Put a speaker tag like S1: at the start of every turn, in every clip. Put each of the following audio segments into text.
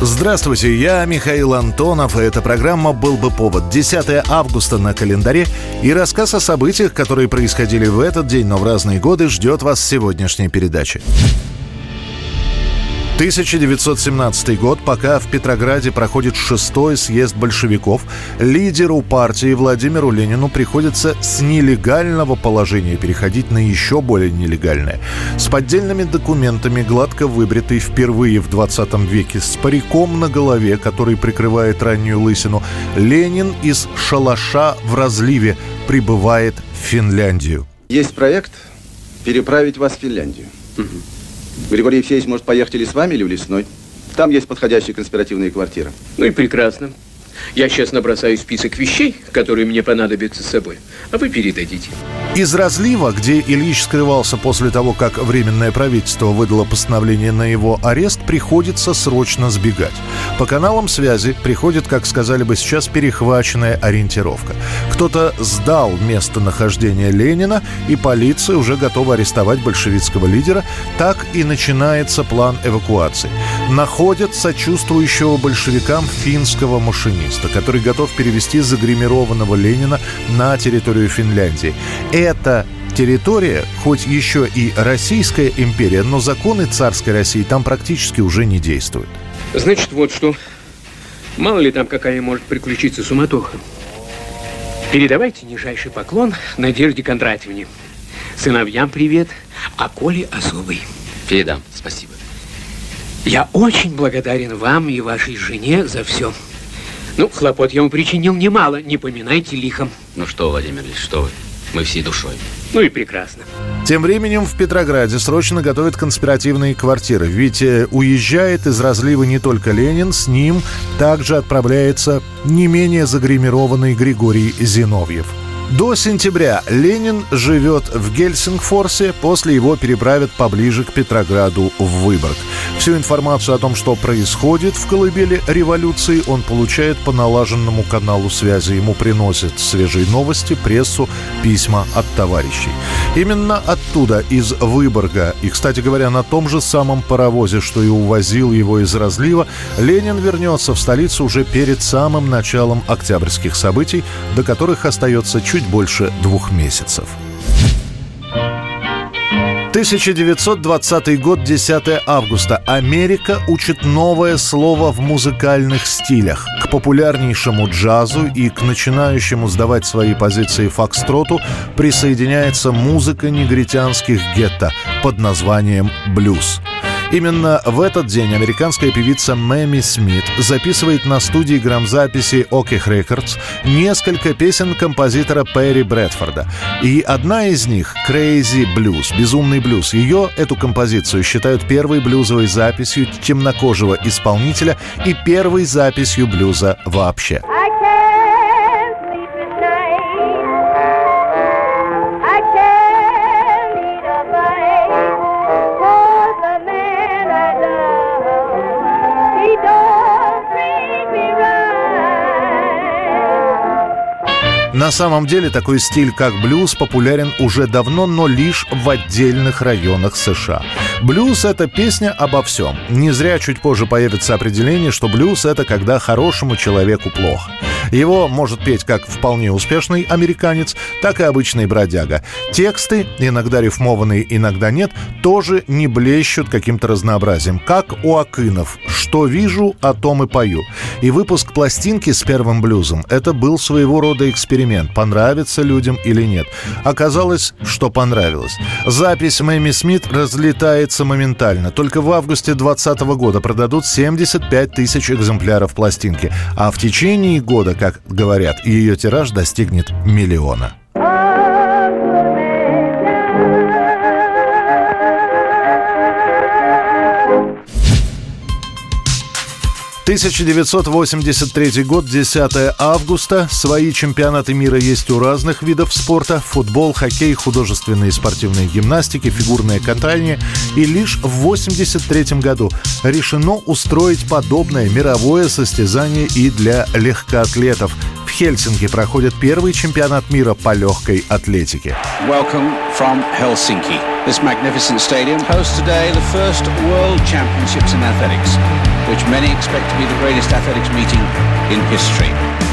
S1: Здравствуйте, я Михаил Антонов, и эта программа «Был бы повод». 10 августа на календаре и рассказ о событиях, которые происходили в этот день, но в разные годы, ждет вас в сегодняшней передаче. 1917 год, пока в Петрограде проходит шестой съезд большевиков, лидеру партии Владимиру Ленину приходится с нелегального положения переходить на еще более нелегальное. С поддельными документами, гладко выбритый впервые в 20 веке, с париком на голове, который прикрывает раннюю лысину, Ленин из шалаша в разливе прибывает в Финляндию.
S2: Есть проект переправить вас в Финляндию. Угу. Григорий Евсеевич может поехать или с вами, или в лесной. Там есть подходящие конспиративные квартиры.
S3: Ну и прекрасно. Я сейчас набросаю список вещей, которые мне понадобятся с собой, а вы передадите.
S1: Из разлива, где Ильич скрывался после того, как Временное правительство выдало постановление на его арест, приходится срочно сбегать. По каналам связи приходит, как сказали бы сейчас, перехваченная ориентировка. Кто-то сдал местонахождение Ленина, и полиция уже готова арестовать большевистского лидера. Так и начинается план эвакуации. Находят сочувствующего большевикам финского машиниста, который готов перевести загримированного Ленина на территорию Финляндии эта территория, хоть еще и Российская империя, но законы царской России там практически уже не действуют.
S3: Значит, вот что. Мало ли там какая может приключиться суматоха. Передавайте нижайший поклон Надежде Кондратьевне. Сыновьям привет, а Коле особый.
S4: Передам, спасибо.
S3: Я очень благодарен вам и вашей жене за все. Ну, хлопот я вам причинил немало, не поминайте лихом.
S4: Ну что, Владимир Ильич, что вы? Мы всей душой.
S3: Ну и прекрасно.
S1: Тем временем в Петрограде срочно готовят конспиративные квартиры. Ведь э, уезжает из разлива не только Ленин, с ним также отправляется не менее загримированный Григорий Зиновьев. До сентября Ленин живет в Гельсингфорсе, после его переправят поближе к Петрограду в Выборг. Всю информацию о том, что происходит в колыбели революции, он получает по налаженному каналу связи. Ему приносят свежие новости, прессу, письма от товарищей. Именно оттуда, из Выборга, и, кстати говоря, на том же самом паровозе, что и увозил его из разлива, Ленин вернется в столицу уже перед самым началом октябрьских событий, до которых остается чуть чуть больше двух месяцев. 1920 год, 10 августа. Америка учит новое слово в музыкальных стилях. К популярнейшему джазу и к начинающему сдавать свои позиции фокстроту присоединяется музыка негритянских гетто под названием «блюз». Именно в этот день американская певица Мэми Смит записывает на студии грамзаписи Оких Records несколько песен композитора Перри Брэдфорда. И одна из них — Crazy Blues, «Безумный блюз». Ее, эту композицию, считают первой блюзовой записью темнокожего исполнителя и первой записью блюза вообще. На самом деле такой стиль, как блюз, популярен уже давно, но лишь в отдельных районах США. Блюз — это песня обо всем. Не зря чуть позже появится определение, что блюз — это когда хорошему человеку плохо. Его может петь как вполне успешный американец, так и обычный бродяга. Тексты, иногда рифмованные, иногда нет, тоже не блещут каким-то разнообразием. Как у Акынов «Что вижу, о том и пою». И выпуск пластинки с первым блюзом — это был своего рода эксперимент, понравится людям или нет. Оказалось, что понравилось. Запись Мэми Смит разлетается моментально. Только в августе 2020 года продадут 75 тысяч экземпляров пластинки, а в течение года как говорят, ее тираж достигнет миллиона. 1983 год, 10 августа. Свои чемпионаты мира есть у разных видов спорта. Футбол, хоккей, художественные и спортивные гимнастики, фигурное катание. И лишь в 1983 году решено устроить подобное мировое состязание и для легкоатлетов. В Хельсинки проходит первый чемпионат мира по легкой атлетике.
S5: Welcome from Helsinki. This magnificent stadium hosts today the first World Championships in Athletics, which many expect to be the greatest athletics meeting in history.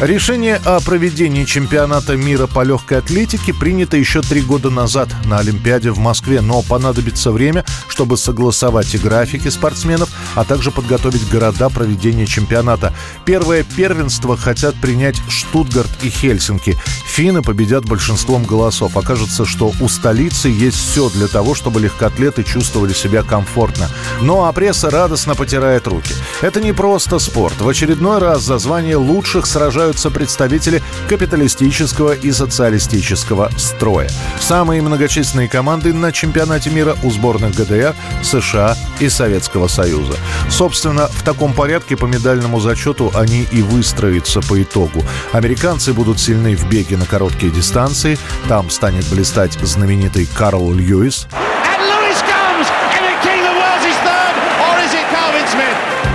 S1: Решение о проведении чемпионата мира по легкой атлетике принято еще три года назад на Олимпиаде в Москве, но понадобится время, чтобы согласовать и графики спортсменов, а также подготовить города проведения чемпионата. Первое первенство хотят принять Штутгарт и Хельсинки. Финны победят большинством голосов. Окажется, что у столицы есть все для того, чтобы легкоатлеты чувствовали себя комфортно. Ну а пресса радостно потирает руки. Это не просто спорт. В очередной раз за звание лучших сражаются являются представители капиталистического и социалистического строя. Самые многочисленные команды на чемпионате мира у сборных ГДР, США и Советского Союза. Собственно, в таком порядке по медальному зачету они и выстроятся по итогу. Американцы будут сильны в беге на короткие дистанции. Там станет блистать знаменитый Карл Льюис.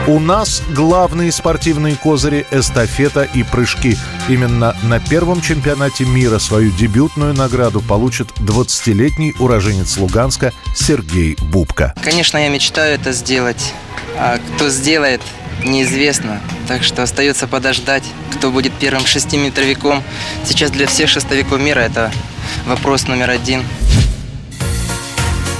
S1: У нас главные спортивные козыри – эстафета и прыжки. Именно на первом чемпионате мира свою дебютную награду получит 20-летний уроженец Луганска Сергей Бубка.
S6: Конечно, я мечтаю это сделать. А кто сделает, неизвестно. Так что остается подождать, кто будет первым шестиметровиком. Сейчас для всех шестовиков мира это вопрос номер один.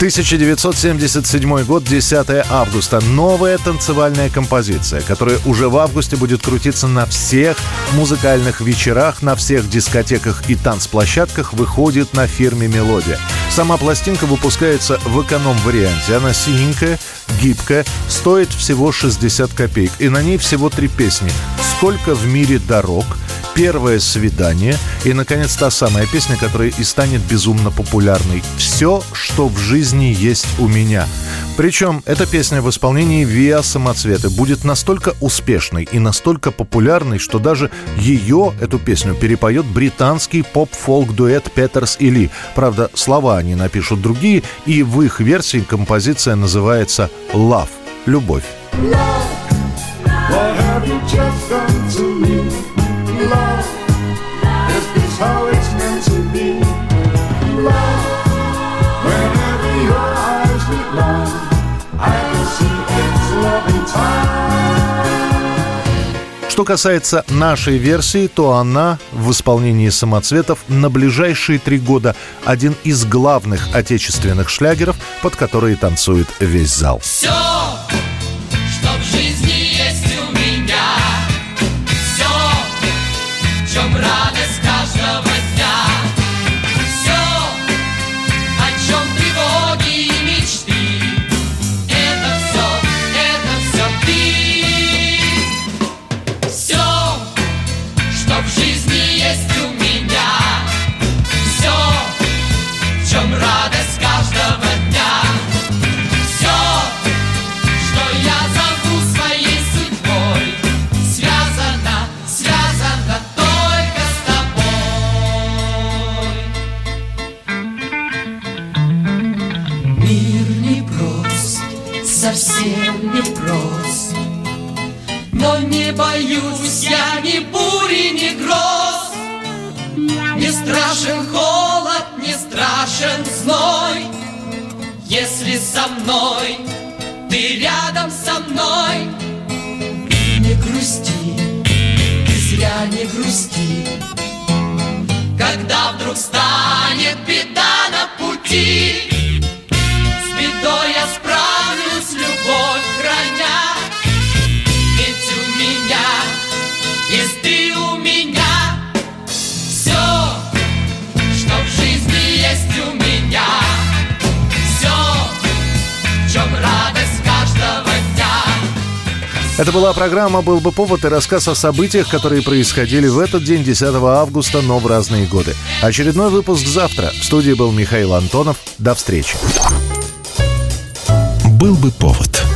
S1: 1977 год, 10 августа. Новая танцевальная композиция, которая уже в августе будет крутиться на всех музыкальных вечерах, на всех дискотеках и танцплощадках, выходит на фирме «Мелодия». Сама пластинка выпускается в эконом-варианте. Она синенькая, гибкая, стоит всего 60 копеек. И на ней всего три песни. «Сколько в мире дорог», первое свидание и, наконец, та самая песня, которая и станет безумно популярной. «Все, что в жизни есть у меня». Причем эта песня в исполнении Виа Самоцветы будет настолько успешной и настолько популярной, что даже ее, эту песню, перепоет британский поп-фолк-дуэт Петерс и Ли. Правда, слова они напишут другие, и в их версии композиция называется «Love» — «Любовь». Что касается нашей версии, то она в исполнении самоцветов на ближайшие три года один из главных отечественных шлягеров, под которые танцует весь зал.
S7: Все,
S8: страшен холод, не страшен зной. Если со мной, ты рядом со мной. Не грусти, ты зря не грусти. Когда вдруг станет беда
S1: Это была программа «Был бы повод» и рассказ о событиях, которые происходили в этот день, 10 августа, но в разные годы. Очередной выпуск завтра. В студии был Михаил Антонов. До встречи.
S9: «Был бы повод»